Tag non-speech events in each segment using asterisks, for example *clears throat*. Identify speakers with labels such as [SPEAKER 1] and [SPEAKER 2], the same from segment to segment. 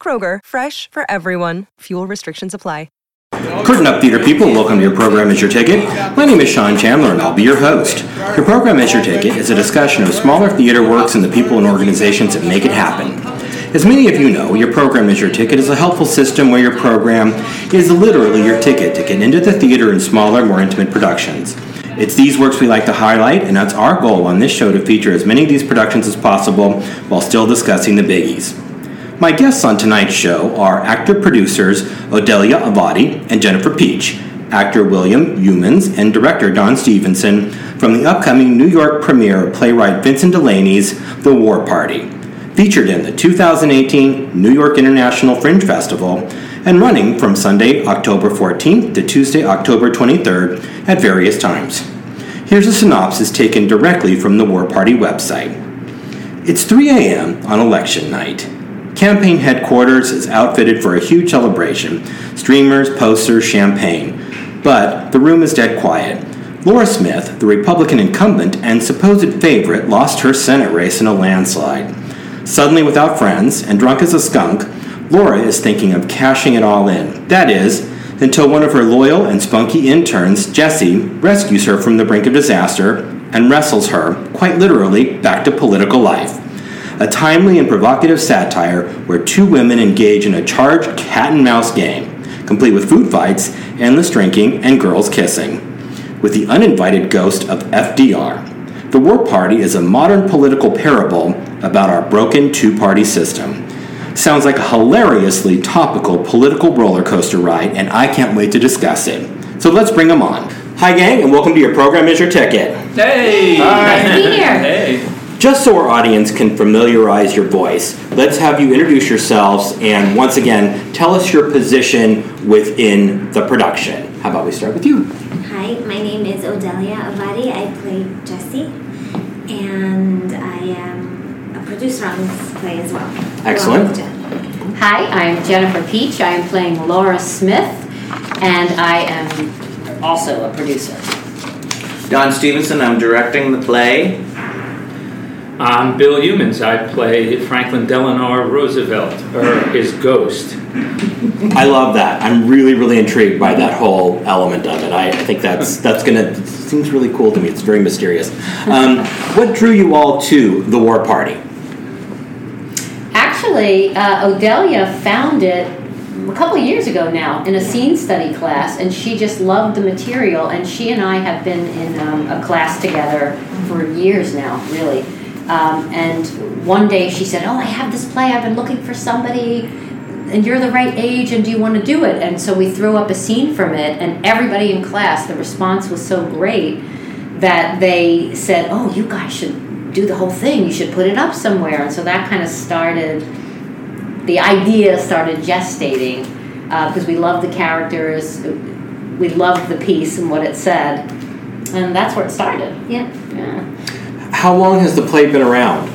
[SPEAKER 1] Kroger, fresh for everyone. Fuel restrictions apply.
[SPEAKER 2] Curtain Up Theater people, welcome to your program Is Your Ticket. My name is Sean Chandler and I'll be your host. Your program Is Your Ticket is a discussion of smaller theater works and the people and organizations that make it happen. As many of you know, your program Is Your Ticket is a helpful system where your program is literally your ticket to get into the theater in smaller, more intimate productions. It's these works we like to highlight, and that's our goal on this show to feature as many of these productions as possible while still discussing the biggies. My guests on tonight's show are actor producers Odelia Avati and Jennifer Peach, actor William Youmans, and director Don Stevenson from the upcoming New York premiere of playwright Vincent Delaney's The War Party, featured in the 2018 New York International Fringe Festival and running from Sunday, October 14th to Tuesday, October 23rd at various times. Here's a synopsis taken directly from the War Party website. It's 3 a.m. on election night. Campaign headquarters is outfitted for a huge celebration streamers, posters, champagne. But the room is dead quiet. Laura Smith, the Republican incumbent and supposed favorite, lost her Senate race in a landslide. Suddenly without friends and drunk as a skunk, Laura is thinking of cashing it all in. That is, until one of her loyal and spunky interns, Jesse, rescues her from the brink of disaster and wrestles her, quite literally, back to political life a timely and provocative satire where two women engage in a charged cat and mouse game, complete with food fights, endless drinking, and girls kissing. With the uninvited ghost of FDR, The War Party is a modern political parable about our broken two party system. Sounds like a hilariously topical political roller coaster ride, and I can't wait to discuss it. So let's bring them on. Hi, gang, and welcome to your program Is Your Ticket.
[SPEAKER 3] Hey!
[SPEAKER 4] Nice to be here.
[SPEAKER 3] Hey!
[SPEAKER 2] Just so our audience can familiarize your voice, let's have you introduce yourselves and once again tell us your position within the production. How about we start with you?
[SPEAKER 4] Hi, my name is Odelia Avadi. I play Jessie, and I am a producer on this play as well.
[SPEAKER 2] Excellent.
[SPEAKER 4] along with Jen.
[SPEAKER 5] Hi, I'm Jennifer Peach. I am playing Laura Smith, and I am also a producer.
[SPEAKER 6] Don Stevenson, I'm directing the play.
[SPEAKER 3] I'm Bill Youmans. I play Franklin Delano Roosevelt, or his ghost.
[SPEAKER 2] I love that. I'm really, really intrigued by that whole element of it. I, I think that's that's gonna seems really cool to me. It's very mysterious. Um, what drew you all to the War Party?
[SPEAKER 5] Actually, uh, Odelia found it a couple of years ago now in a scene study class, and she just loved the material. And she and I have been in um, a class together for years now, really. Um, and one day she said, "Oh, I have this play. I've been looking for somebody." And you're the right age, and do you want to do it? And so we threw up a scene from it, and everybody in class, the response was so great that they said, "Oh, you guys should do the whole thing. You should put it up somewhere." And so that kind of started. The idea started gestating uh, because we loved the characters, we loved the piece and what it said, and that's where it started.
[SPEAKER 4] Yeah.
[SPEAKER 5] Yeah.
[SPEAKER 2] How long has the play been around?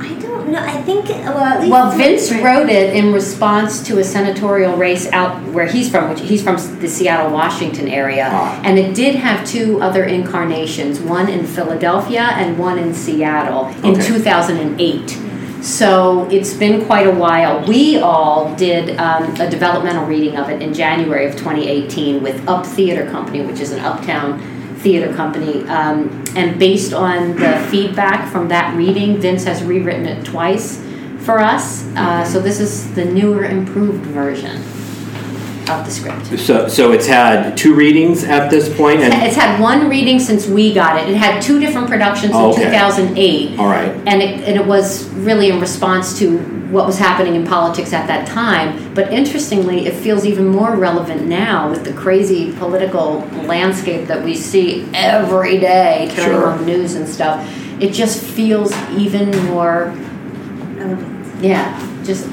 [SPEAKER 4] I don't know. I think well,
[SPEAKER 5] Well, Vince
[SPEAKER 4] Right.
[SPEAKER 5] wrote it in response to a senatorial race out where he's from, which he's from the Seattle, Washington area,
[SPEAKER 2] Ah.
[SPEAKER 5] and it did have two other incarnations, one in Philadelphia and one in Seattle in
[SPEAKER 2] Okay.
[SPEAKER 5] 2008. So it's been quite a while. We all did um, a developmental reading of it in January of 2018 with Up Theater Company, which is an uptown theater company. Um, and based on the feedback from that reading, Vince has rewritten it twice for us. Uh, so this is the newer, improved version of the script.
[SPEAKER 2] So, so it's had two readings at this point, and
[SPEAKER 5] It's had one reading since we got it. It had two different productions
[SPEAKER 2] Oh,
[SPEAKER 5] in
[SPEAKER 2] okay.
[SPEAKER 5] 2008.
[SPEAKER 2] all right.
[SPEAKER 5] and it, and it was really in response to what was happening in politics at that time. But interestingly, it feels even more relevant now with the crazy political landscape that we see every day turning
[SPEAKER 2] Sure.
[SPEAKER 5] on the news and stuff. It just feels even more,
[SPEAKER 4] Relevant.
[SPEAKER 5] yeah, just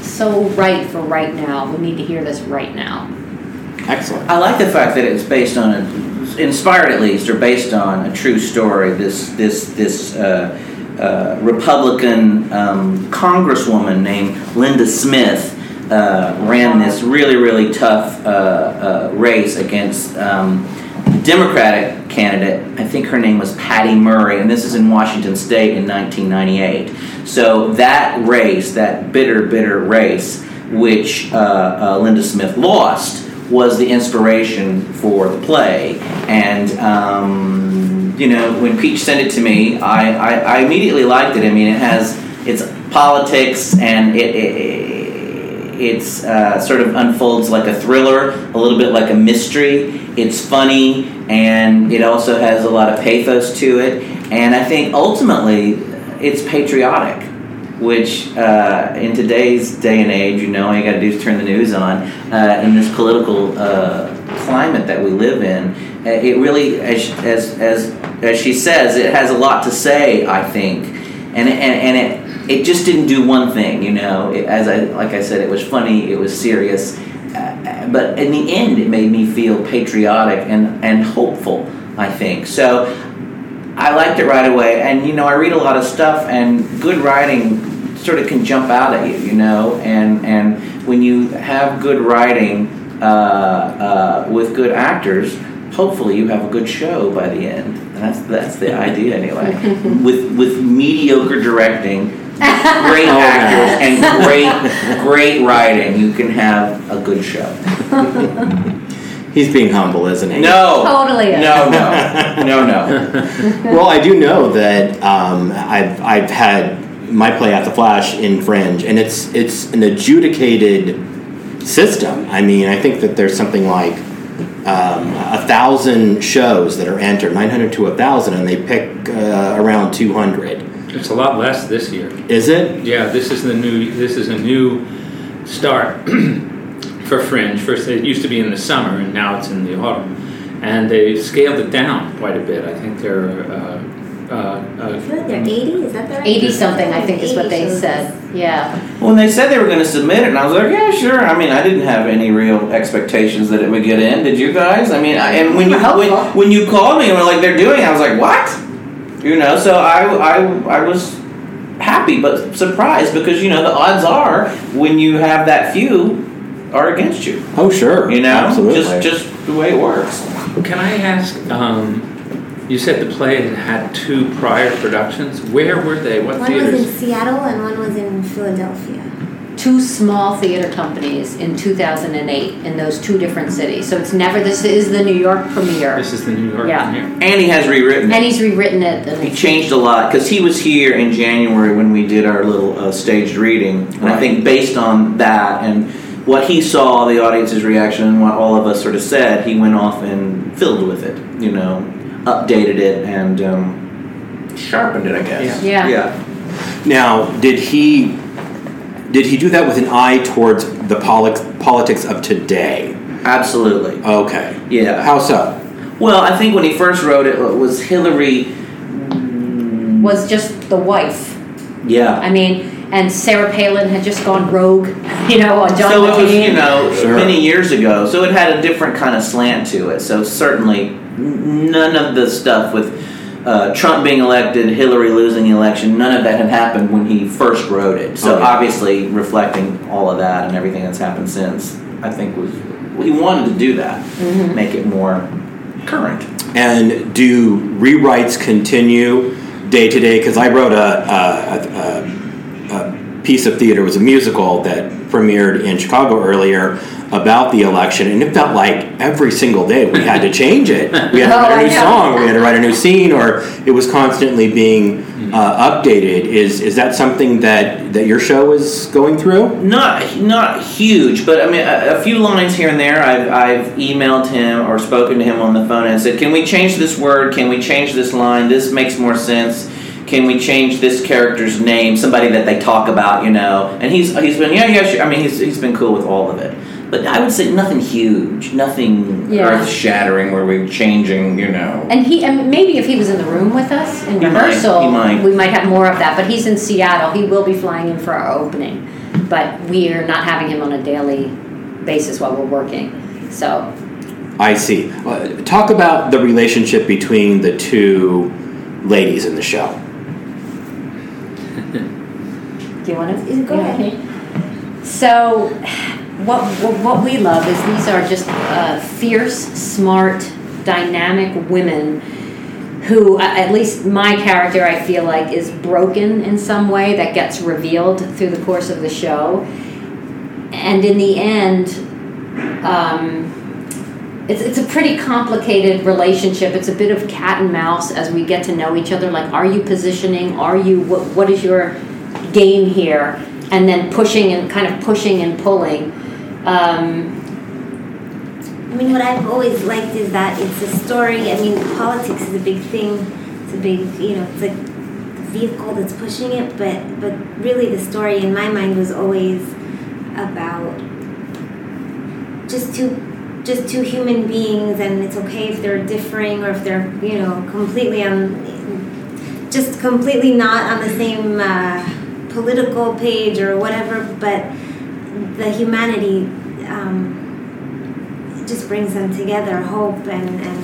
[SPEAKER 5] so right for right now. We need to hear this right now.
[SPEAKER 2] Excellent.
[SPEAKER 6] I like the fact that it's based on a, inspired at least, or based on a true story. This this this uh, uh, Republican um, congresswoman named Linda Smith uh, ran this really really tough uh, uh, race against. Um, the Democratic candidate, I think her name was Patty Murray, and this is in Washington State in 1998. So that race, that bitter, bitter race, which uh, Linda Smith lost, was the inspiration for the play. And, um, you know, when Peach sent it to me, I, I, I, immediately liked it. I mean, it has, it's politics and it, it it's uh, sort of unfolds like a thriller, a little bit like a mystery. It's funny and it also has a lot of pathos to it. And I think ultimately it's patriotic, which uh, in today's day and age, you know, all you got to do is turn the news on. Uh, in this political uh, climate that we live in, it really, as, as, as, as she says, it has a lot to say, I think. And, and, and it, it just didn't do one thing, you know. It, as I like I said, it was funny, it was serious, uh, but in the end, it made me feel patriotic and and hopeful. I think so. I liked it right away, and you know, I read a lot of stuff, and good writing sort of can jump out at you, you know, and and when you have good writing uh, uh, with good actors hopefully you have a good show by the end. And that's that's the idea anyway. with with mediocre directing great *laughs* oh, actors and great, *laughs* great writing, you can have a good show. *laughs*
[SPEAKER 2] He's being humble, isn't he?
[SPEAKER 6] No.
[SPEAKER 5] Totally.
[SPEAKER 6] No, no, no, no.
[SPEAKER 2] well, I do know that um, I've I've had my play at the Flash in Fringe, and it's it's an adjudicated system. I mean, I think that there's something like um, a thousand shows that are entered, 900 to a thousand, and they pick uh, around 200.
[SPEAKER 3] It's a lot less this year.
[SPEAKER 2] Is it?
[SPEAKER 3] Yeah, this is the new. This is a new start *clears throat* for Fringe. First, it used to be in the summer, and now it's in the autumn, and they scaled it down quite a bit. I think they're. Uh, uh, uh,
[SPEAKER 4] they're 80, is that the right
[SPEAKER 5] 80 something, I think is what they said. Yeah.
[SPEAKER 6] When they said they were going to submit it, and I was like, yeah, sure. I mean, I didn't have any real expectations that it would get in. Did you guys? I mean, I, and when you when, when you called me and were like, they're doing it, I was like, what? You know, so I, I, I was happy but surprised because, you know, the odds are when you have that few are against you.
[SPEAKER 2] Oh, sure.
[SPEAKER 6] You know?
[SPEAKER 2] Absolutely.
[SPEAKER 6] Just, just the way it works.
[SPEAKER 3] Can I ask, um, you said the play had two prior productions. Where were they? What
[SPEAKER 4] one
[SPEAKER 3] theaters?
[SPEAKER 4] was in Seattle and one was in Philadelphia
[SPEAKER 5] two small theater companies in 2008 in those two different cities. So it's never this is the New York premiere.
[SPEAKER 3] This is the New York
[SPEAKER 5] Yeah.
[SPEAKER 3] premiere.
[SPEAKER 6] And he has rewritten it.
[SPEAKER 5] And he's rewritten it.
[SPEAKER 6] He changed a lot because he was here in January when we did our little uh, staged reading, and I think based on that and what he saw, the audience's reaction, and what all of us sort of said, he went off and filled with it. You know, updated it and um, sharpened it. I guess.
[SPEAKER 5] Yeah.
[SPEAKER 6] Yeah.
[SPEAKER 2] Now, did he did he do that with an eye towards the poli- politics of today?
[SPEAKER 6] Absolutely.
[SPEAKER 2] Okay.
[SPEAKER 6] Yeah.
[SPEAKER 2] How so?
[SPEAKER 6] Well, I think when he first wrote it, it was Hillary.
[SPEAKER 5] was just the wife.
[SPEAKER 6] Yeah.
[SPEAKER 5] I mean, and Sarah Palin had just gone rogue, *laughs* you know, on John
[SPEAKER 6] so it was, you know,
[SPEAKER 2] Sure.
[SPEAKER 6] many years ago. So it had a different kind of slant to it. So certainly, n- none of the stuff with uh, Trump being elected, Hillary losing the election, none of that had happened when he first wrote it. So
[SPEAKER 2] Okay.
[SPEAKER 6] obviously, reflecting all of that and everything that's happened since, I think was he wanted to do that, make it more current.
[SPEAKER 2] And do rewrites continue day to day? Because I wrote a, a, a, a piece of theater, was a musical that premiered in Chicago earlier about the election, and it felt like every single day we had to *laughs* change it. We had to
[SPEAKER 5] Oh,
[SPEAKER 2] write
[SPEAKER 5] I
[SPEAKER 2] a new
[SPEAKER 5] know.
[SPEAKER 2] song, we had to write a new scene, or it was constantly being uh, updated. Is is that something that, that your show is going through?
[SPEAKER 6] Not not huge, but I mean a, a few lines here and there. I've I've emailed him or spoken to him on the phone and said, "Can we change this word? Can we change this line? This makes more sense." Can we change this character's name? Somebody that they talk about, you know. And he's he's been yeah yeah sure. I mean he's he's been cool with all of it. but I would say nothing huge, nothing
[SPEAKER 5] Yeah.
[SPEAKER 6] earth shattering where we're changing, you know.
[SPEAKER 5] And he, and maybe if he was in the room with us in
[SPEAKER 6] He
[SPEAKER 5] rehearsal,
[SPEAKER 6] he might.
[SPEAKER 5] we might have more of that. But he's in Seattle. He will be flying in for our opening, but we are not having him on a daily basis while we're working. So
[SPEAKER 2] I see. Uh, talk about the relationship between the two ladies in the show.
[SPEAKER 5] Do you want to
[SPEAKER 4] Go ahead.
[SPEAKER 5] So, what, what what we love is these are just uh, fierce, smart, dynamic women who, at least my character, I feel like, is broken in some way that gets revealed through the course of the show, and in the end. Um, it's, it's a pretty complicated relationship. It's a bit of cat and mouse as we get to know each other. Like, are you positioning? Are you what? What is your game here? And then pushing and kind of pushing and pulling. Um,
[SPEAKER 4] I mean, what I've always liked is that it's a story. I mean, politics is a big thing. It's a big, you know, it's like the vehicle that's pushing it. But but really, the story in my mind was always about just two just two human beings, and it's okay if they're differing or if they're you know completely on just completely not on the same uh, political page or whatever. But the humanity. Um, just brings them together hope and and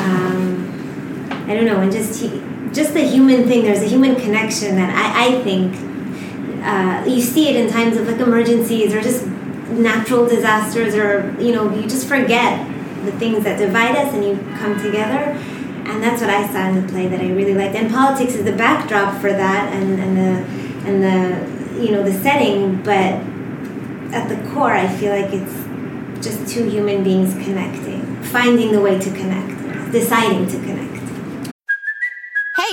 [SPEAKER 4] um, I don't know and just just the human thing there's a human connection that I, I think uh, you see it in times of like emergencies or just natural disasters or you know you just forget the things that divide us and you come together and that's what I saw in the play that I really liked and politics is the backdrop for that and, and the and the you know the setting but at the core I feel like it's just two human beings connecting, finding the way to connect, deciding to connect.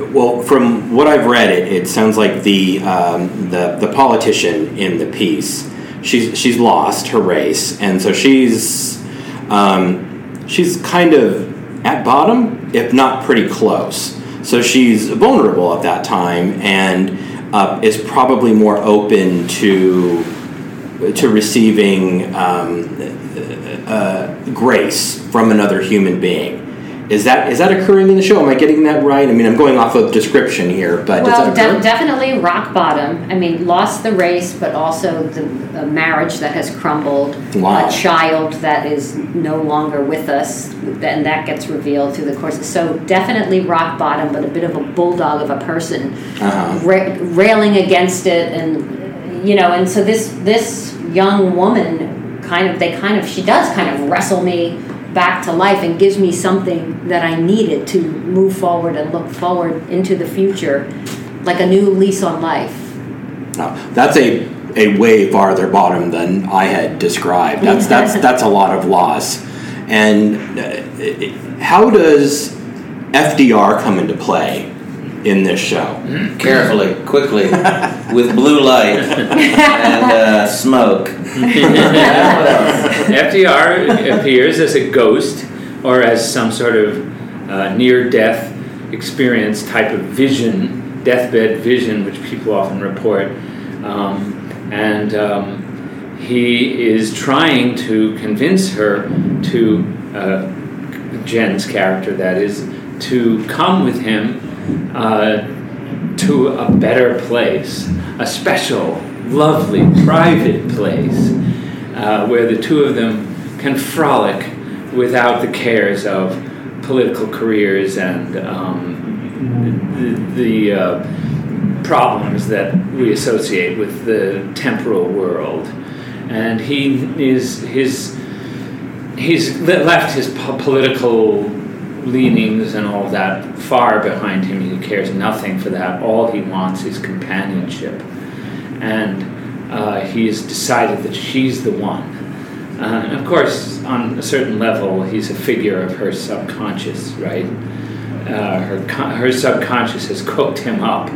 [SPEAKER 2] Well, from what I've read, it, it sounds like the, um, the the politician in the piece, she's she's lost her race, and so she's um, she's kind of at bottom, if not pretty close. So she's vulnerable at that time, and uh, is probably more open to to receiving um, uh, grace from another human being. Is that is that occurring in the show? Am I getting that right? I mean, I'm going off of description here, but
[SPEAKER 5] well, de- definitely rock bottom. I mean, lost the race, but also the, the marriage that has crumbled,
[SPEAKER 2] Wow.
[SPEAKER 5] a child that is no longer with us, and that gets revealed through the course. So definitely rock bottom, but a bit of a bulldog of a person,
[SPEAKER 2] Uh-huh.
[SPEAKER 5] ra- railing against it, and you know, and so this this young woman kind of they kind of she does kind of wrestle me back to life and gives me something that I needed to move forward and look forward into the future like a new lease on life.
[SPEAKER 2] No, that's a a way farther bottom than I had described. That's that's *laughs* that's a lot of loss. And uh, how does FDR come into play in this show?
[SPEAKER 6] Carefully, quickly, with blue light *laughs* and uh, smoke. *laughs*
[SPEAKER 3] FDR appears as a ghost or as some sort of uh, near death experience type of vision, deathbed vision, which people often report. Um, and um, he is trying to convince her to, uh, Jen's character, that is, to come with him uh, to a better place, a special, lovely, private place uh, where the two of them can frolic without the cares of political careers and um, the, the uh, problems that we associate with the temporal world. And he is his he's left his political leanings and all that far behind him. He cares nothing for that. All he wants is companionship. And uh, he has decided that she's the one Uh, of course, on a certain level, he's a figure of her subconscious, right? Uh, her, con- her subconscious has cooked him up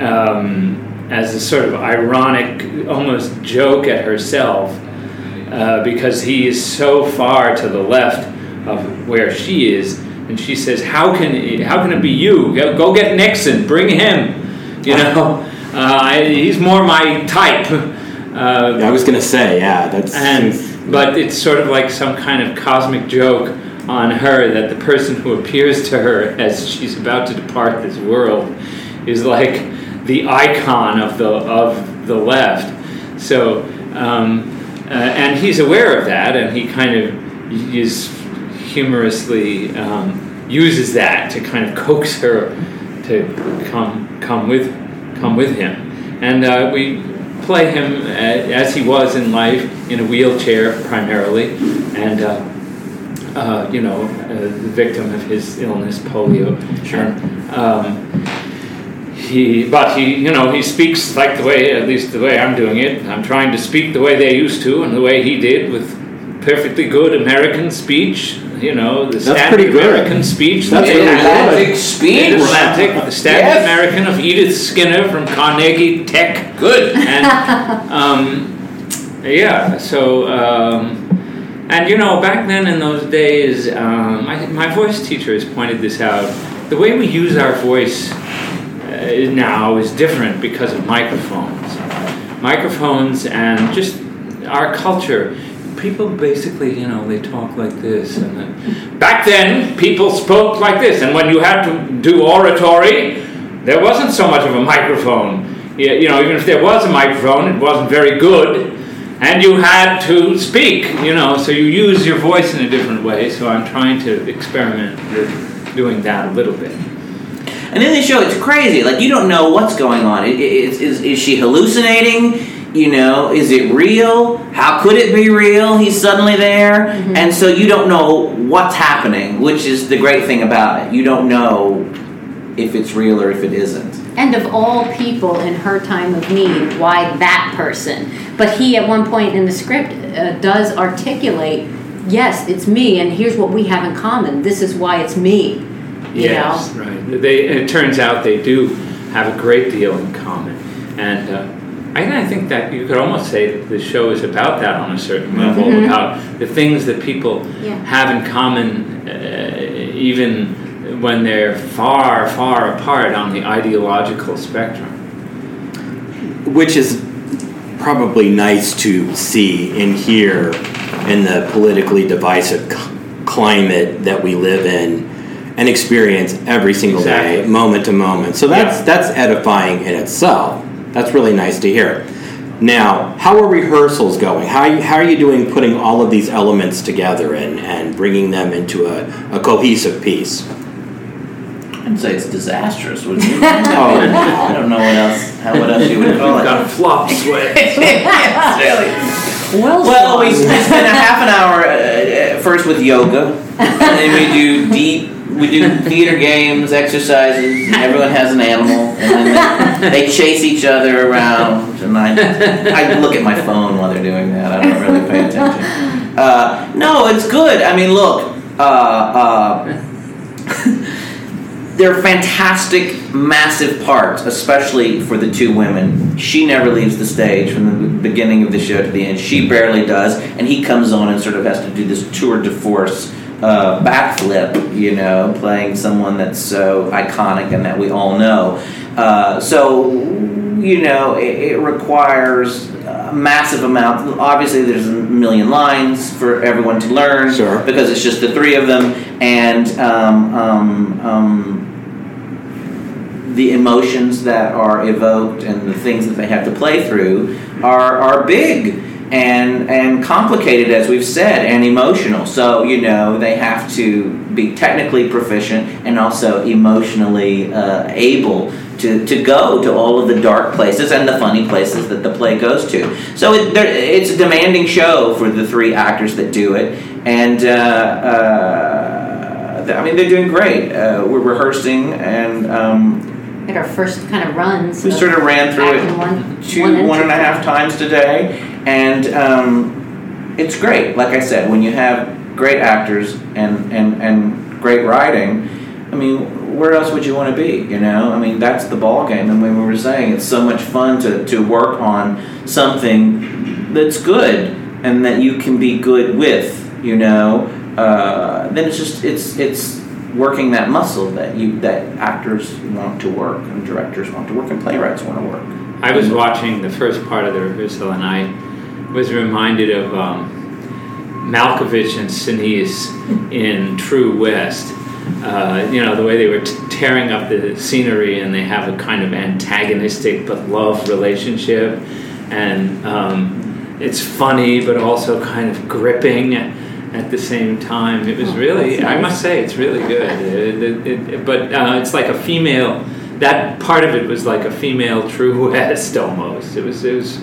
[SPEAKER 3] um, as a sort of ironic, almost joke at herself, uh, because he is so far to the left of where she is, and she says, "How can it, how can it be you? Go, go get Nixon, bring him." You know, I, he's more my type. Uh,
[SPEAKER 2] I was gonna say, yeah, that's.
[SPEAKER 3] and but it's sort of like some kind of cosmic joke on her that the person who appears to her as she's about to depart this world is like the icon of the of the left. So, um, uh, and he's aware of that, and he kind of is humorously um, uses that to kind of coax her to come come with come with him, and uh, we play him uh, as he was in life in a wheelchair primarily, and. Uh, uh, you know, uh, the victim of his illness, polio. Sure. Um, he, but he, you know, he speaks like the way, at least the way I'm doing it. I'm trying to speak the way they used to, and the way he did, with perfectly good American speech. You know, the
[SPEAKER 2] That's
[SPEAKER 3] standard
[SPEAKER 2] pretty good.
[SPEAKER 3] American speech.
[SPEAKER 2] That's
[SPEAKER 3] the Atlantic
[SPEAKER 2] good.
[SPEAKER 6] speech.
[SPEAKER 3] Atlantic, the standard
[SPEAKER 6] Yes.
[SPEAKER 3] American of Edith Skinner from Carnegie Tech.
[SPEAKER 6] Good.
[SPEAKER 3] And um, yeah, so um, and you know, back then in those days, um, my, my voice teacher has pointed this out. The way we use our voice uh, now is different because of microphones. Microphones and just our culture. People basically, you know, they talk like this. And then, back then, people spoke like this. And when you had to do oratory, there wasn't so much of a microphone. You know, even if there was a microphone, it wasn't very good and you had to speak, you know, so you use your voice in a different way. So I'm trying to experiment with doing that a little bit.
[SPEAKER 6] And in the show, it's crazy. Like you don't know what's going on. Is, is, is she hallucinating? You know, is it real? How could it be real? He's suddenly there, and so you don't know what's happening, which is the great thing about it. You don't know if it's real or if it isn't.
[SPEAKER 5] And of all people in her time of need, why that person? But he, at one point in the script, uh, does articulate, yes, it's me, and here's what we have in common. This is why it's me. You
[SPEAKER 3] yes,
[SPEAKER 5] know?
[SPEAKER 3] right. They, it turns out they do have a great deal in common, and uh, I, I think that you could almost say that the show is about that on a certain level,
[SPEAKER 5] Mhm.
[SPEAKER 3] about the things that people
[SPEAKER 5] Yeah.
[SPEAKER 3] have in common, uh, even when they're far, far apart on the ideological spectrum.
[SPEAKER 2] which is probably nice to see and hear in the politically divisive c- climate that we live in and experience every single day, moment to moment. So that's
[SPEAKER 3] Yeah.
[SPEAKER 2] that's edifying in itself. That's really nice to hear. Now, how are rehearsals going? How are you, how are you doing putting all of these elements together and, and bringing them into a, a cohesive piece?
[SPEAKER 6] I'd say it's disastrous, wouldn't *laughs* you? I don't know what else. How what else you would call it?
[SPEAKER 3] Got flop sweat. *laughs*
[SPEAKER 6] Yes, really.
[SPEAKER 5] Well,
[SPEAKER 6] Well, we, we spend a half an hour uh, uh, first with yoga, *laughs* and then we do deep. We do theater games, exercises. Everyone has an animal, and then they, they chase each other around. And I, I look at my phone while they're doing that. I don't really pay attention. Uh, no, it's good. I mean, look. Uh, uh, they're fantastic, massive parts, especially for the two women. She never leaves the stage from the beginning of the show to the end. She barely does, and he comes on and sort of has to do this tour de force uh, backflip, you know, playing someone that's so iconic and that we all know. Uh, so, you know, it, it requires a massive amount. Obviously, there's a million lines for everyone to learn
[SPEAKER 2] Sure.
[SPEAKER 6] because it's just the three of them, and um, um, um, the emotions that are evoked and the things that they have to play through are are big and and complicated as we've said and emotional. So you know they have to be technically proficient and also emotionally uh, able to, to go to all of the dark places and the funny places that the play goes to. So it, there, it's a demanding show for the three actors that do it. And uh, uh, I mean they're doing great. Uh, we're rehearsing and um,
[SPEAKER 5] our first kind of runs.
[SPEAKER 6] we sort of ran through it
[SPEAKER 5] one,
[SPEAKER 6] two,
[SPEAKER 5] one
[SPEAKER 6] one and a half times today, and um, it's great. Like I said, when you have great actors and and and great writing, I mean, where else would you want to be? You know, I mean, that's the ball game. And when we were saying it's so much fun to to work on something that's good and that you can be good with. You know, uh, then it's just it's it's working that muscle that you that actors want to work and directors want to work and playwrights want to work.
[SPEAKER 3] I was watching the first part of the rehearsal and I was reminded of um, Malkovich and Sinise in True West. Uh, you know, the way they were t- tearing up the scenery and they have a kind of antagonistic but love relationship. And um, it's funny but also kind of gripping at the same time. It was really, I must say, it's really good. It, it, it, but uh, it's like a female. That part of it was like a female True West *laughs* almost. It was. It was.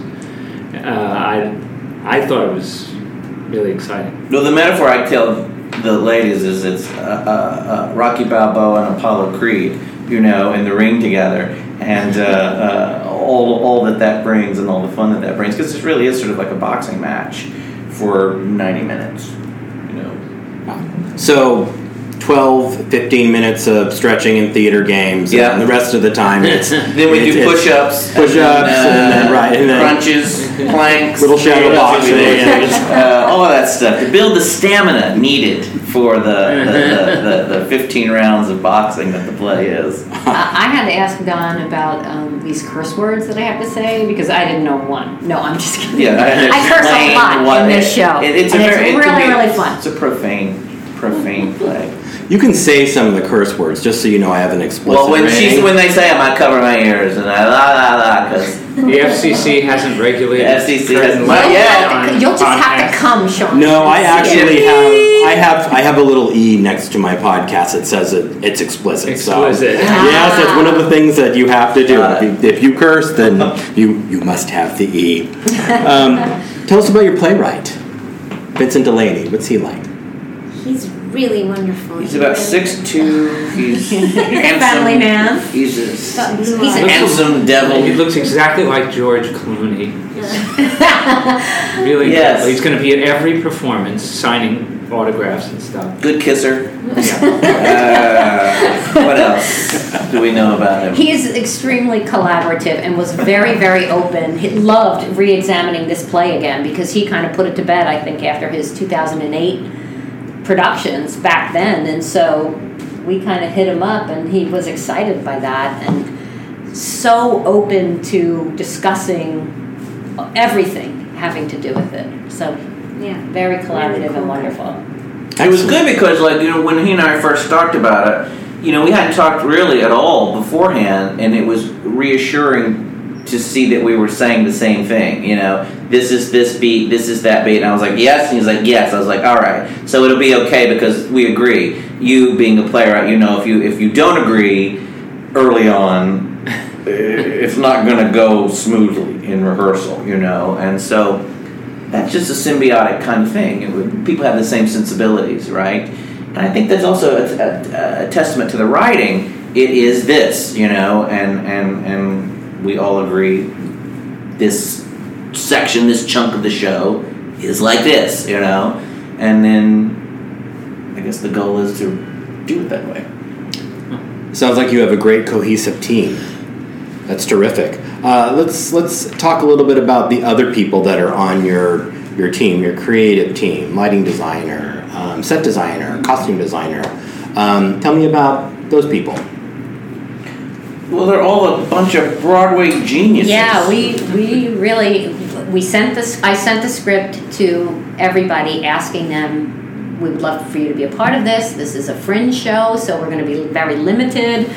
[SPEAKER 3] Uh, I. I thought it was really exciting.
[SPEAKER 6] Well, the metaphor I tell the ladies is it's uh, uh, uh, Rocky Balboa and Apollo Creed, you know, in the ring together, and uh, uh, all all that that brings and all the fun that that brings, because it really is sort of like a boxing match for ninety minutes. You know,
[SPEAKER 2] So, 12, 15 minutes of stretching in theater games.
[SPEAKER 6] Yeah.
[SPEAKER 2] And the rest of the time, it's. *laughs*
[SPEAKER 6] then we
[SPEAKER 2] it's-
[SPEAKER 6] do push-ups,
[SPEAKER 2] Push-ups, and then,
[SPEAKER 6] uh,
[SPEAKER 2] right, and then
[SPEAKER 6] crunches, *laughs* planks,
[SPEAKER 2] Little shadow
[SPEAKER 6] what else do we
[SPEAKER 2] boxing,
[SPEAKER 6] uh, all of that stuff to build the stamina needed for the the, the, the, the 15 rounds of boxing that the play is.
[SPEAKER 5] I I had to ask Don about um, these curse words that I have to say because I didn't know one. No, I'm just kidding.
[SPEAKER 6] Yeah, I, *laughs*
[SPEAKER 5] I curse a lot
[SPEAKER 6] what
[SPEAKER 5] in this
[SPEAKER 6] it-
[SPEAKER 5] show,
[SPEAKER 6] it- it's
[SPEAKER 5] and
[SPEAKER 6] a
[SPEAKER 5] it's
[SPEAKER 6] very, it can
[SPEAKER 5] really,
[SPEAKER 6] be-
[SPEAKER 5] really fun.
[SPEAKER 6] It's a profane, profane play.
[SPEAKER 2] You can say some of the curse words just so you know I have an explicit
[SPEAKER 6] Well, when
[SPEAKER 2] rating.
[SPEAKER 6] she's when they say them, I cover my ears and I la la la because
[SPEAKER 3] The FCC hasn't regulated.
[SPEAKER 6] The
[SPEAKER 3] FCC
[SPEAKER 6] hasn't-
[SPEAKER 3] line
[SPEAKER 6] Not yet.
[SPEAKER 3] on
[SPEAKER 5] You'll just have to come, Sean.
[SPEAKER 2] No, I
[SPEAKER 5] Yeah.
[SPEAKER 2] actually have. I have. I have a little e next to my podcast that says it, it's explicit.
[SPEAKER 3] Explicit.
[SPEAKER 2] So, yes, it's one of the things that you have to do.
[SPEAKER 6] Got
[SPEAKER 2] If you, if you curse, then you you must have the e. Um, tell us about your playwright, Vincent Delaney. What's he like?
[SPEAKER 4] He's really wonderful.
[SPEAKER 6] he's about
[SPEAKER 4] really-
[SPEAKER 6] six two. He's *laughs* handsome.
[SPEAKER 5] Family man.
[SPEAKER 6] He's a
[SPEAKER 4] Got blue
[SPEAKER 5] He's
[SPEAKER 4] eyes.
[SPEAKER 5] a-
[SPEAKER 6] handsome
[SPEAKER 3] He looks exactly like George Clooney. *laughs* really
[SPEAKER 6] Yes.
[SPEAKER 3] good. He's going to be at every performance signing autographs and stuff.
[SPEAKER 6] Good kisser.
[SPEAKER 3] Yeah.
[SPEAKER 6] Uh, what else do we know about him?
[SPEAKER 5] He is extremely collaborative and was very, very open. He loved re examining this play again because he kind of put it to bed, I think, after his 2008 productions back then. And so we kind of hit him up and he was excited by that and so open to discussing everything having to do with it. So,
[SPEAKER 4] Yeah.
[SPEAKER 5] very collaborative
[SPEAKER 4] cool.
[SPEAKER 5] and wonderful.
[SPEAKER 6] It was good because, like, you know, when he and I first talked about it, you know, we hadn't talked really at all beforehand, and it was reassuring to see that we were saying the same thing. You know, this is this beat, this is that beat, and I was like, yes, and he's like, yes. I was like, all right, so it'll be okay because we agree. You being a playwright, you know, if you if you don't agree early on, it's not going to go smoothly in rehearsal. You know, and so that's just a symbiotic kind of thing. Would- people have the same sensibilities, right? And I think that's also a, a, a testament to the writing. It is this, you know, and and and we all agree this section, this chunk of the show is like this, you know, and then I guess the goal is to do it that way.
[SPEAKER 2] Sounds like you have a great cohesive team. That's terrific. Uh, let's let's talk a little bit about the other people that are on your your team, your creative team, lighting designer, um, set designer, costume designer. Um, tell me about those people.
[SPEAKER 6] Well, they're all a bunch of Broadway geniuses.
[SPEAKER 5] Yeah, we we really we sent this. I sent the script to everybody, asking them, "We would love for you to be a part of this. This is a fringe show, so we're going to be very limited.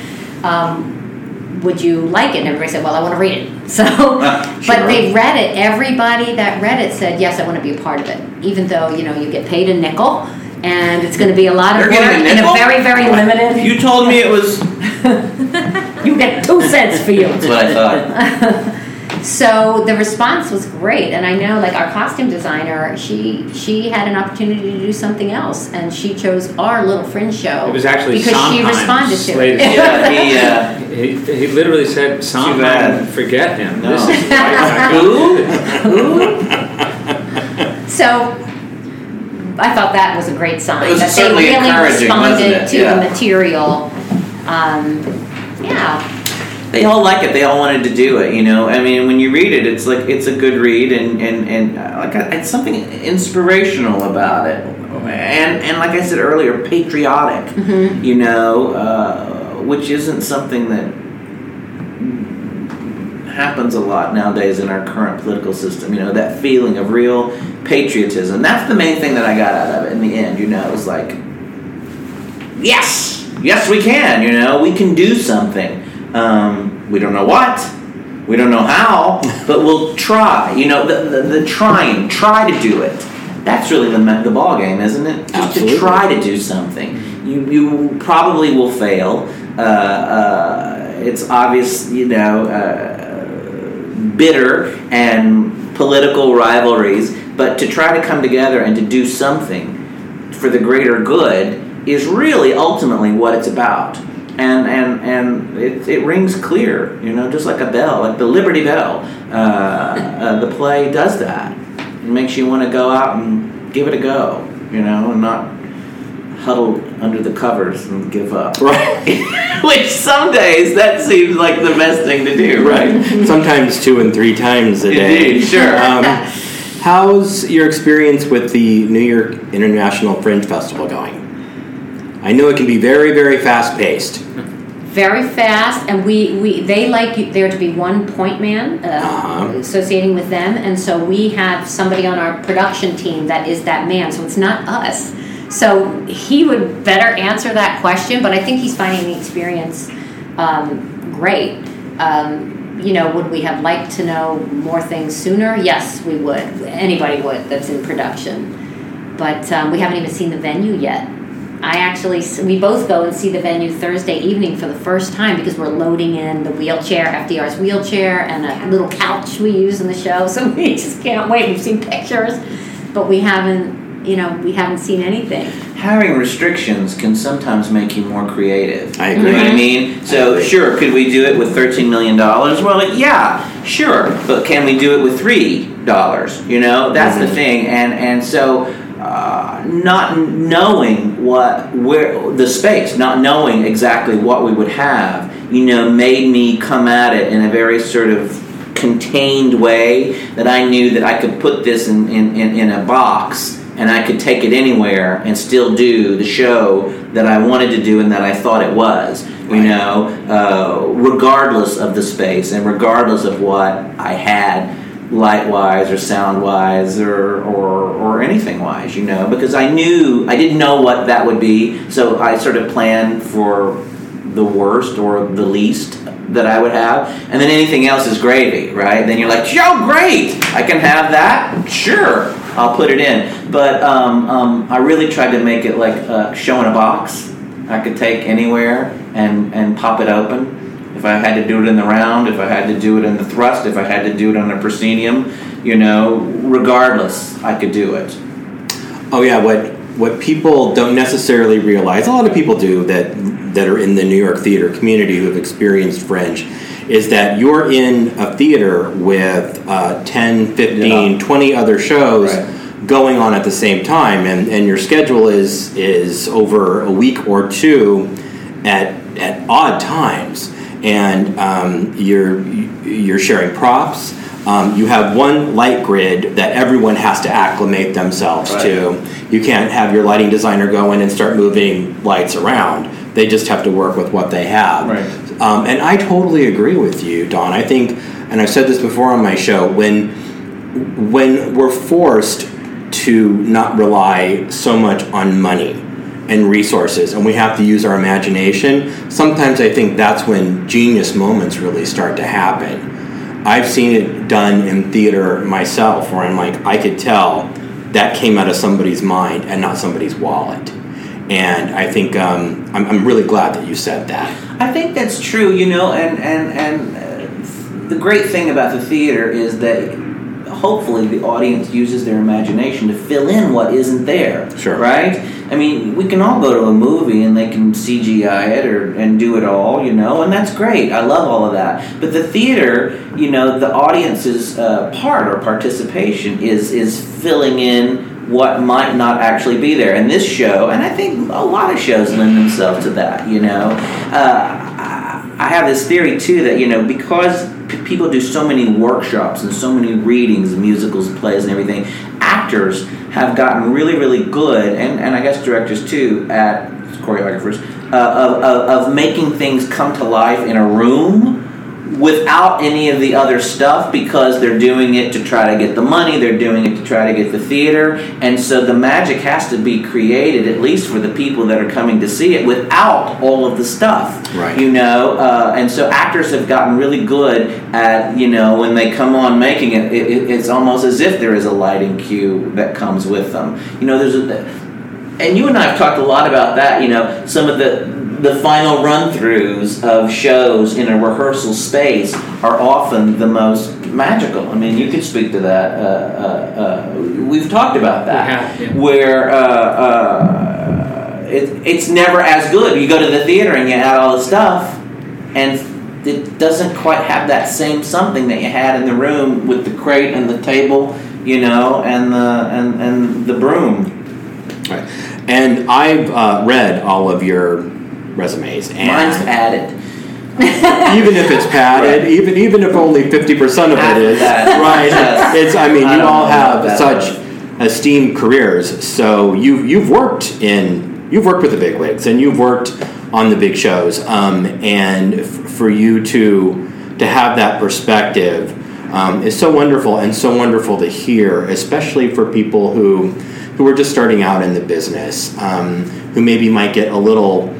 [SPEAKER 5] Um, would you like it?" And everybody said, "Well, I want to read it." *laughs* So,
[SPEAKER 6] Ah, *laughs*
[SPEAKER 5] but they read it. Everybody that read it said, "Yes, I want to be a part of it," even though you know you get paid a nickel. And it's going to be a lot of
[SPEAKER 6] They're
[SPEAKER 5] work
[SPEAKER 6] a
[SPEAKER 5] in a very, very limited.
[SPEAKER 6] You told me it was. *laughs*
[SPEAKER 5] You get two cents for you.
[SPEAKER 6] That's what I thought.
[SPEAKER 5] So the response was great, and I know like our costume designer, she she had an opportunity to do something else, and she chose our little fringe show.
[SPEAKER 3] It was actually
[SPEAKER 5] because she responded to it.
[SPEAKER 6] Yeah, he. Uh, *laughs*
[SPEAKER 3] He, he literally said, Sondheim,
[SPEAKER 6] bad.
[SPEAKER 3] forget him.
[SPEAKER 6] No.
[SPEAKER 3] This is right. *laughs* *laughs*
[SPEAKER 6] Who?
[SPEAKER 5] so I thought that was a great sign
[SPEAKER 6] It was
[SPEAKER 5] that they really responded to
[SPEAKER 6] Yeah.
[SPEAKER 5] the material. Um, yeah,
[SPEAKER 6] they all like it. They all wanted to do it. You know, I mean, when you read it, it's like it's a good read, and and and uh, like it's something inspirational about it, and and like I said earlier, patriotic. You know, uh, which isn't something that happens a lot nowadays in our current political system. You know, that feeling of real patriotism. That's the main thing that I got out of it in the end. You know, it was like, yes, yes, we can. You know, we can do something. Um, we don't know what. We don't know how, *laughs* but we'll try. You know, the, the, the trying, try to do it. That's really the, the ball game, isn't it? Just
[SPEAKER 2] Absolutely.
[SPEAKER 6] to try to do something. You, you probably will fail. Uh, uh, it's obvious, you know, uh, bitter and political rivalries, but to try to come together and to do something for the greater good is really ultimately what it's about. And and and it, it rings clear, you know, just like a bell, like the Liberty Bell. Uh, uh, the play does that. It makes you want to go out and give it a go, you know, and not huddle under the covers and give up.
[SPEAKER 2] Right. *laughs*
[SPEAKER 6] Which some days that seems like the best thing to do, right?
[SPEAKER 2] Sometimes two and three times a day.
[SPEAKER 6] Indeed, sure.
[SPEAKER 2] Um, how's your experience with the New York International Fringe Festival going? I know it can be very, very fast paced.
[SPEAKER 5] very fast, and we, we they like there to be one point man uh,
[SPEAKER 2] Uh-huh.
[SPEAKER 5] associating with them, and so we have somebody on our production team that is that man. So it's not us. So he would better answer that question, but I think he's finding the experience um, great. Um, you know, would we have liked to know more things sooner? Yes, we would. Anybody would that's in production. But um, we haven't even seen the venue yet. I actually, we both go and see the venue Thursday evening for the first time because we're loading in the wheelchair, FDR's wheelchair, and a little couch we use in the show. *laughs* So we just can't wait. We've seen pictures, but we haven't, you know, we haven't seen anything.
[SPEAKER 6] Having restrictions can sometimes make you more creative.
[SPEAKER 2] I agree.
[SPEAKER 6] You know
[SPEAKER 2] agree.
[SPEAKER 6] what I mean? So, sure, could we do it with $13 million? Well, like, yeah, sure. But can we do it with $3? You know, that's the thing. And, and so, uh, not knowing what, where, the space, not knowing exactly what we would have, you know, made me come at it in a very sort of contained way that I knew that I could put this in, in, in, in a box and I could take it anywhere and still do the show that I wanted to do and that I thought it was, you know, uh, regardless of the space and regardless of what I had light wise or sound wise or, or, or anything wise, you know, because I knew, I didn't know what that would be, so I sort of planned for the worst or the least that I would have, and then anything else is gravy, right? Then you're like, yo, great, I can have that, sure, I'll put it in. But um, um, I really tried to make it like a show in a box. I could take anywhere and and pop it open. If I had to do it in the round, if I had to do it in the thrust, if I had to do it on a proscenium, you know, regardless, I could do it.
[SPEAKER 2] Oh yeah, what what people don't necessarily realize, a lot of people do that that are in the New York theater community who have experienced Fringe, is that you're in a theater with uh, 10, 15,
[SPEAKER 6] Yeah.
[SPEAKER 2] 20 other shows
[SPEAKER 6] Right.
[SPEAKER 2] going on at the same time, and, and your schedule is is over a week or two at at odd times, and um, you're you're sharing props. Um, you have one light grid that everyone has to acclimate themselves
[SPEAKER 6] Right.
[SPEAKER 2] to. You can't have your lighting designer go in and start moving lights around. They just have to work with what they have.
[SPEAKER 6] Right.
[SPEAKER 2] Um, and I totally agree with you, Don. I think, and I've said this before on my show, when when we're forced to not rely so much on money and resources and we have to use our imagination, sometimes I think that's when genius moments really start to happen. I've seen it done in theater myself where I'm like, I could tell that came out of somebody's mind and not somebody's wallet. And I think um, I'm, I'm really glad that you said that.
[SPEAKER 6] I think that's true, you know, and and and uh, the great thing about the theater is that hopefully the audience uses their imagination to fill in what isn't there.
[SPEAKER 2] Sure.
[SPEAKER 6] Right? I mean, we can all go to a movie and they can CGI it or and do it all, you know, and that's great. I love all of that. But the theater, you know, the audience's uh, part or participation is is filling in what might not actually be there. And this show, and I think a lot of shows lend themselves to that. You know, uh, I have this theory too that you know because people do so many workshops and so many readings, and musicals, and plays, and everything, actors have gotten really, really good, and, and I guess directors too, at choreographers, uh, of, of, of making things come to life in a room without any of the other stuff because they're doing it to try to get the money, they're doing it to try to get the theater, and so the magic has to be created at least for the people that are coming to see it without all of the stuff.
[SPEAKER 2] Right.
[SPEAKER 6] You know, uh, and so actors have gotten really good at you know when they come on making it, it, it it's almost as if there is a lighting cue that comes with them. You know, there's a and you and I have talked a lot about that. You know, some of the the final run throughs of shows in a rehearsal space are often the most magical. I mean, you could speak to that. Uh, uh, uh, we've talked about that,
[SPEAKER 3] We have, yeah.
[SPEAKER 6] where uh, uh, it, it's never as good. You go to the theater and you add all the stuff, and it doesn't quite have that same something that you had in the room with the crate and the table, you know, and the and, and the broom.
[SPEAKER 2] Right. And I've uh, read all of your resumes, and
[SPEAKER 6] Mine's padded.
[SPEAKER 2] even if it's padded,
[SPEAKER 6] Right.
[SPEAKER 2] even even if only fifty percent of it is
[SPEAKER 6] that.
[SPEAKER 2] right,
[SPEAKER 6] Yes.
[SPEAKER 2] it's. I mean,
[SPEAKER 6] I
[SPEAKER 2] you all have such esteemed careers, so you you've worked in you've worked with the big wigs and you've worked on the big shows, um, and f- for you to to have that perspective um, is so wonderful and so wonderful to hear, especially for people who who are just starting out in the business, um, who maybe might get a little.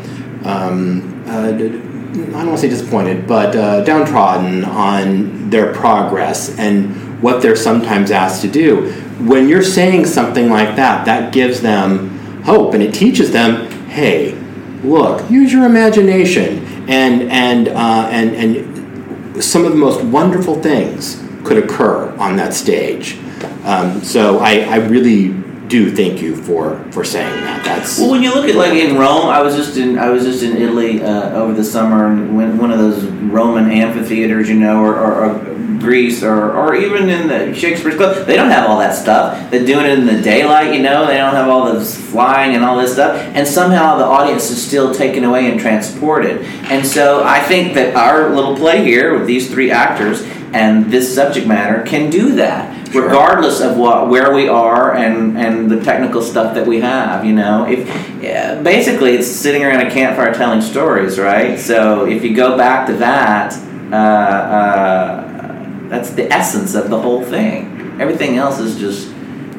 [SPEAKER 2] Um, uh, I don't want to say disappointed, but uh, downtrodden on their progress and what they're sometimes asked to do. When you're saying something like that, that gives them hope and it teaches them, hey, look, use your imagination, and and uh, and and some of the most wonderful things could occur on that stage. Um, so I, I really do thank you for for saying that. That's
[SPEAKER 6] Well, when you look at like in Rome, I was just in I was just in Italy uh, over the summer, and went one of those Roman amphitheaters, you know, or, or, or Greece, or, or even in the Shakespeare's Globe. They don't have all that stuff. They're doing it in the daylight, you know. They don't have all this flying and all this stuff, and somehow the audience is still taken away and transported. And so I think that our little play here with these three actors and this subject matter can do that regardless of what where we are and and the technical stuff that we have you know if yeah, basically it's sitting around a campfire telling stories right so if you go back to that uh, uh, that's the essence of the whole thing everything else is just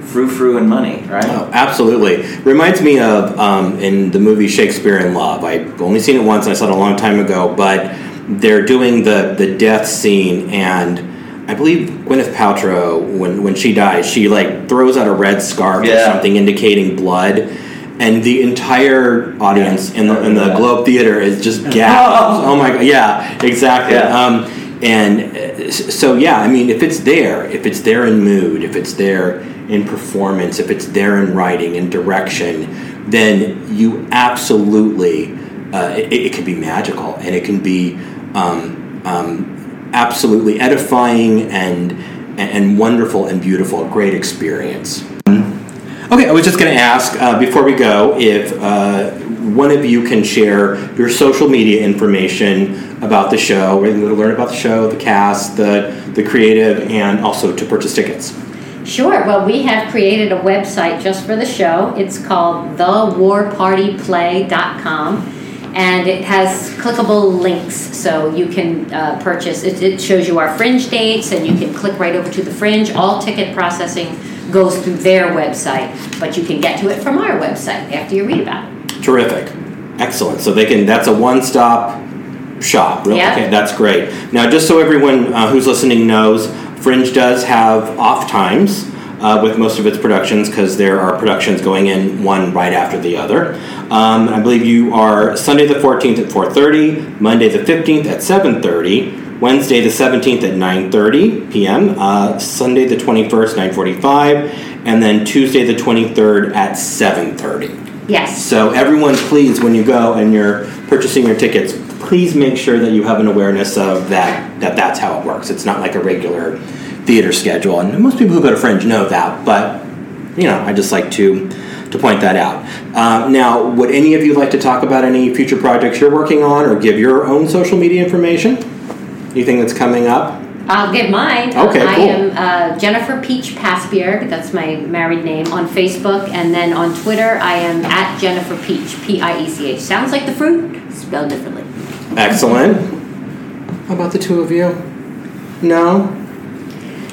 [SPEAKER 6] frou frou and money right
[SPEAKER 2] Oh, absolutely. Reminds me of um, in the movie Shakespeare in Love. I've only seen it once. I saw it a long time ago, but they're doing the the death scene, and I believe Gwyneth Paltrow, when when she dies, she like throws out a red scarf or something indicating blood. And the entire audience in the in the
[SPEAKER 6] Yeah.
[SPEAKER 2] Globe Theater is just *laughs* gasps. oh my god! Yeah, exactly.
[SPEAKER 6] Yeah.
[SPEAKER 2] Um, and so yeah, I mean, if it's there, if it's there in mood, if it's there in performance, if it's there in writing and direction, then you absolutely uh, it, it can be magical and it can be um, um, absolutely edifying and and wonderful and beautiful. Great experience. Okay, I was just going to ask uh, before we go if uh, one of you can share your social media information about the show, where you can learn about the show, the cast, the the creative, and also to purchase tickets.
[SPEAKER 5] Sure. Well, we have created a website just for the show. It's called thewarpartyplay.com. And it has clickable links, so you can uh, purchase. It, it shows you our fringe dates, and you can click right over to the fringe. All ticket processing goes through their website, but you can get to it from our website after you read about it.
[SPEAKER 2] Terrific, excellent. So they can. That's a one-stop shop. Real-
[SPEAKER 5] Yeah.
[SPEAKER 2] Okay, that's great. Now, just so everyone uh, who's listening knows, Fringe does have off times. Uh, with most of its productions, because there are productions going in one right after the other. Um, I believe you are Sunday the 14th at 4:30, Monday the 15th at 7:30, Wednesday the 17th at 9:30 p.m., uh, Sunday the 21st 9:45, and then Tuesday the 23rd at 7:30.
[SPEAKER 5] Yes.
[SPEAKER 2] So everyone, please, when you go and you're purchasing your tickets, please make sure that you have an awareness of that. That that's how it works. It's not like a regular theater schedule, and most people who go to Fringe know that. But you know, I just like to to point that out. Um, now, would any of you like to talk about any future projects you're working on, or give your own social media information? Anything that's coming up?
[SPEAKER 5] I'll give mine.
[SPEAKER 2] Okay,
[SPEAKER 5] I
[SPEAKER 2] cool.
[SPEAKER 5] am uh, Jennifer Piech Passbjerg. That's my married name on Facebook, and then on Twitter I am at Jennifer Piech. P I E C H. Sounds like the fruit, spelled differently.
[SPEAKER 2] Excellent. How about the two of you? No.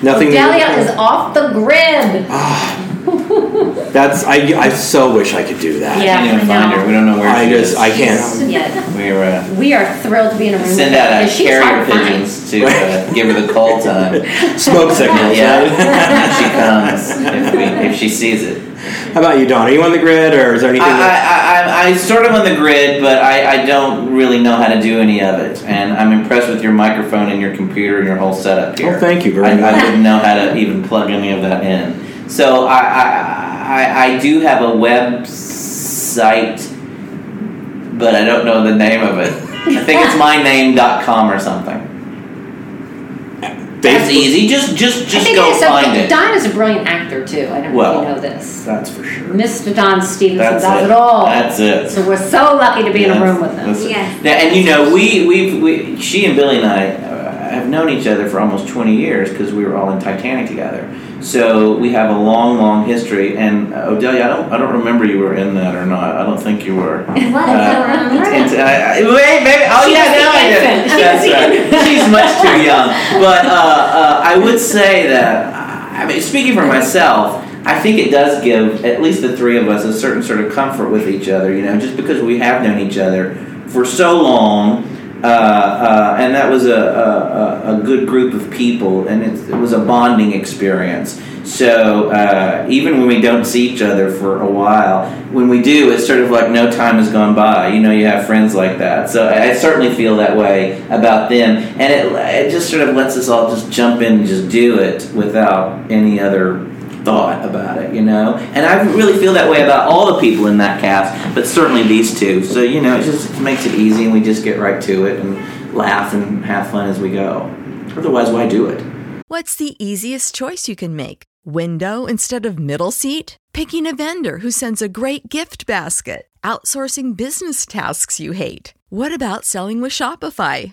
[SPEAKER 2] Nothing.
[SPEAKER 5] Delia is off the grid. Ah. *laughs*
[SPEAKER 2] That's I. I so wish I could do that.
[SPEAKER 5] Yeah,
[SPEAKER 6] Can't even
[SPEAKER 5] I
[SPEAKER 6] find
[SPEAKER 5] know.
[SPEAKER 6] her. We don't know where
[SPEAKER 2] I
[SPEAKER 6] she
[SPEAKER 2] just
[SPEAKER 6] is.
[SPEAKER 2] I can't.
[SPEAKER 5] Yeah,
[SPEAKER 6] We're uh,
[SPEAKER 5] we are thrilled to be in a room.
[SPEAKER 6] send
[SPEAKER 5] with her,
[SPEAKER 6] out a
[SPEAKER 5] because she's
[SPEAKER 6] carrier
[SPEAKER 5] hard to find.
[SPEAKER 6] pigeons to uh, give her the call *laughs* time.
[SPEAKER 2] Smoke signals.
[SPEAKER 6] Yeah,
[SPEAKER 2] Right? *laughs*
[SPEAKER 6] she comes if, we, if she sees it.
[SPEAKER 2] How about you, Don? Are you on the grid, or is there anything?
[SPEAKER 6] I,
[SPEAKER 2] that-
[SPEAKER 6] I, I, I sort of on the grid, but I, I don't really know how to do any of it. And I'm impressed with your microphone and your computer and your whole setup here.
[SPEAKER 2] Oh, thank you very
[SPEAKER 6] I,
[SPEAKER 2] much.
[SPEAKER 6] I didn't know how to even plug any of that in. So I, I, I, I do have a website, but I don't know the name of it. I think it's *laughs* myname.com or something. That's easy. Just just
[SPEAKER 5] I
[SPEAKER 6] just go
[SPEAKER 5] it's
[SPEAKER 6] find
[SPEAKER 5] okay.
[SPEAKER 6] it.
[SPEAKER 5] Don is a brilliant actor too. I don't know
[SPEAKER 6] Well,
[SPEAKER 5] if you know this.
[SPEAKER 6] That's for sure.
[SPEAKER 5] Mr. Don Stevenson
[SPEAKER 6] That's
[SPEAKER 5] does
[SPEAKER 6] it.
[SPEAKER 5] it all.
[SPEAKER 6] That's it.
[SPEAKER 5] So we're so lucky to be in a room with him.
[SPEAKER 6] That's.
[SPEAKER 4] Yes.
[SPEAKER 6] Yeah, and you know, we we we she and Billy and I uh, have known each other for almost twenty years because we were all in Titanic together. So we have a long, long history. And uh, Odelia, I don't I don't remember you were in that or not. I don't think you were. *laughs*
[SPEAKER 4] What? I don't remember.
[SPEAKER 6] And, uh, I- wait, maybe. Oh
[SPEAKER 5] She
[SPEAKER 6] yeah, now I did. That's right. *laughs* She's much too young. But uh, uh, I would say that. I mean, speaking for myself, I think it does give at least the three of us a certain sort of comfort with each other. You know, just because we have known each other for so long. Uh, uh, and that was a, a, a- good group of people, and it, it was a bonding experience. So uh, even when we don't see each other for a while, when we do, it's sort of like no time has gone by. You know, you have friends like that. So I, I certainly feel that way about them, and it, it just sort of lets us all just jump in and just do it without any other thought about it, you know. And I really feel that way about all the people in that cast, but certainly these two. So you know, it just makes it easy, and we just get right to it and laugh and have fun as we go. Otherwise, why do it?
[SPEAKER 7] What's the easiest choice you can make? Window instead of middle seat? Picking a vendor who sends a great gift basket? Outsourcing business tasks you hate? What about selling with Shopify?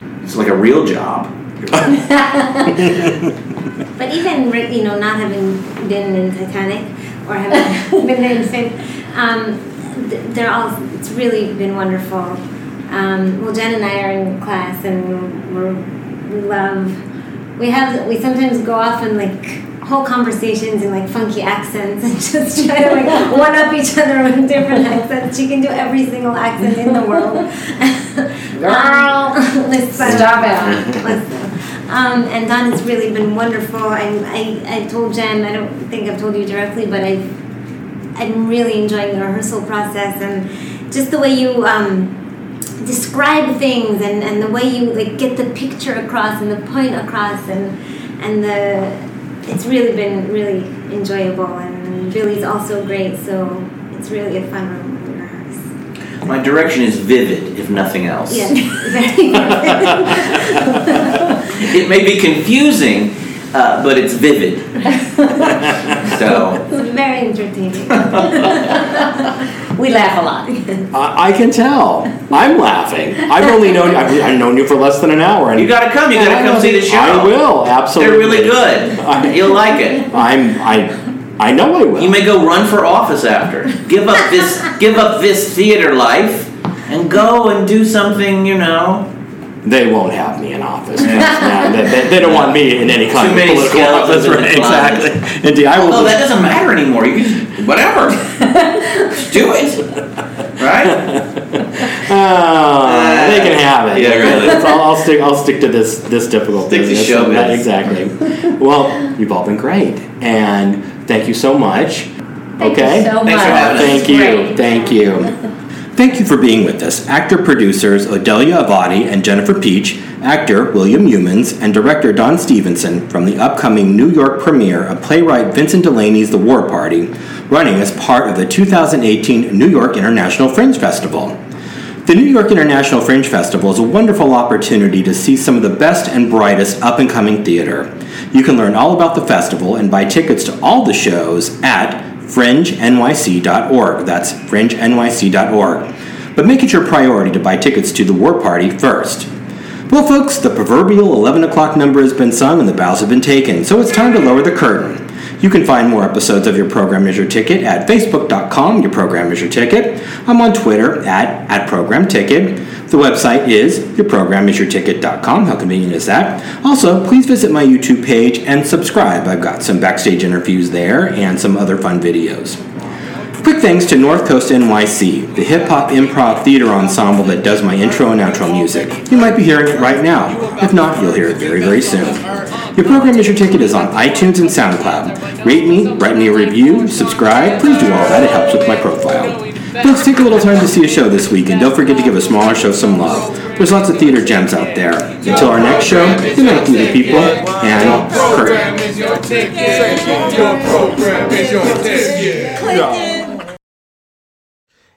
[SPEAKER 6] It's like a real job. *laughs*
[SPEAKER 4] But even you know, not having been in Titanic or having *laughs* been in Finn, um, they're all. It's really been wonderful. Um, well, Jen and I are in class, and we're, we love. We have. We sometimes go off and like whole conversations in like funky accents and *laughs* just try to like one up each other with different accents. She can do every single accent in the world.
[SPEAKER 5] Girl, *laughs*
[SPEAKER 4] listen.
[SPEAKER 5] stop it.
[SPEAKER 4] Listen. Um, and Don has really been wonderful. I, I, I told Jen, I don't think I've told you directly, but I've, I'm really enjoying the rehearsal process and just the way you um, describe things and, and the way you like get the picture across and the point across and and the it's really been really enjoyable and Billy's also great. So it's really a fun room when we rehearse.
[SPEAKER 6] My direction is vivid, if nothing else.
[SPEAKER 4] Yeah, very *laughs*
[SPEAKER 6] It may be confusing, uh, but it's vivid. so *laughs*
[SPEAKER 4] It's very entertaining. *laughs*
[SPEAKER 5] We laugh a lot.
[SPEAKER 2] I, I can tell. I'm laughing. I've only known I've, I've known you for less than an hour. And
[SPEAKER 6] you got to come. You got to come see the show.
[SPEAKER 2] I will absolutely.
[SPEAKER 6] They're really good. You'll like it.
[SPEAKER 2] I'm I I know I will.
[SPEAKER 6] You may go run for office after. Give up this. *laughs* give up this theater life, and go and do something. You know,
[SPEAKER 5] they won't have me in office. *laughs* No, they, they- they don't want me in any kind
[SPEAKER 6] Too
[SPEAKER 5] of
[SPEAKER 6] many
[SPEAKER 5] political office.
[SPEAKER 6] in
[SPEAKER 5] Right,
[SPEAKER 6] closet.
[SPEAKER 5] exactly. Indeed, I will.
[SPEAKER 6] Oh, that doesn't matter anymore. You can just, whatever. just do it. *laughs* Right?
[SPEAKER 5] Oh, they can have it.
[SPEAKER 6] Yeah, really.
[SPEAKER 5] That's all- I'll stick. I'll stick to this this difficult.
[SPEAKER 6] Stick to
[SPEAKER 5] business.
[SPEAKER 6] showbiz.
[SPEAKER 5] Exactly. Well, you've all been great, and thank you so much.
[SPEAKER 8] Thank
[SPEAKER 5] okay.
[SPEAKER 8] you so
[SPEAKER 6] Thanks for
[SPEAKER 8] much.
[SPEAKER 6] having us.
[SPEAKER 5] Thank you.
[SPEAKER 8] Great.
[SPEAKER 5] Thank you. *laughs*
[SPEAKER 2] Thank you for being with us, actor producers Odelia Avati and Jennifer Piech, actor William Humans, and director Don Stevenson from the upcoming New York premiere of playwright Vincent Delaney's The War Party, running as part of the 2018 New York International Fringe Festival. The New York International Fringe Festival is a wonderful opportunity to see some of the best and brightest up and coming theater. You can learn all about the festival and buy tickets to all the shows at fringenyc.org. That's fringenyc.org. But make it your priority to buy tickets to the War Party first. Well, folks, the proverbial 11 o'clock number has been sung and the bows have been taken, so it's time to lower the curtain. You can find more episodes of Your Program is Your Ticket at facebook.com, Your Program is Your Ticket. I'm on Twitter at, at Program Ticket. The website is yourprogramisyourticket.com. How convenient is that? Also, please visit my YouTube page and subscribe. I've got some backstage interviews there and some other fun videos. Quick thanks to North Coast NYC, the hip hop improv theater ensemble that does my intro and outro music. You might be hearing it right now. If not, you'll hear it very, very soon. Your program is your ticket is on iTunes and SoundCloud. Rate me, write me a review, subscribe. Please do all that. It helps with my profile. Folks, take a little time to see a show this week, and don't forget to give a smaller show some love. There's lots of theater gems out there. Until our next show, good night, theater people, and curtain.
[SPEAKER 4] is your ticket. Your program is your ticket.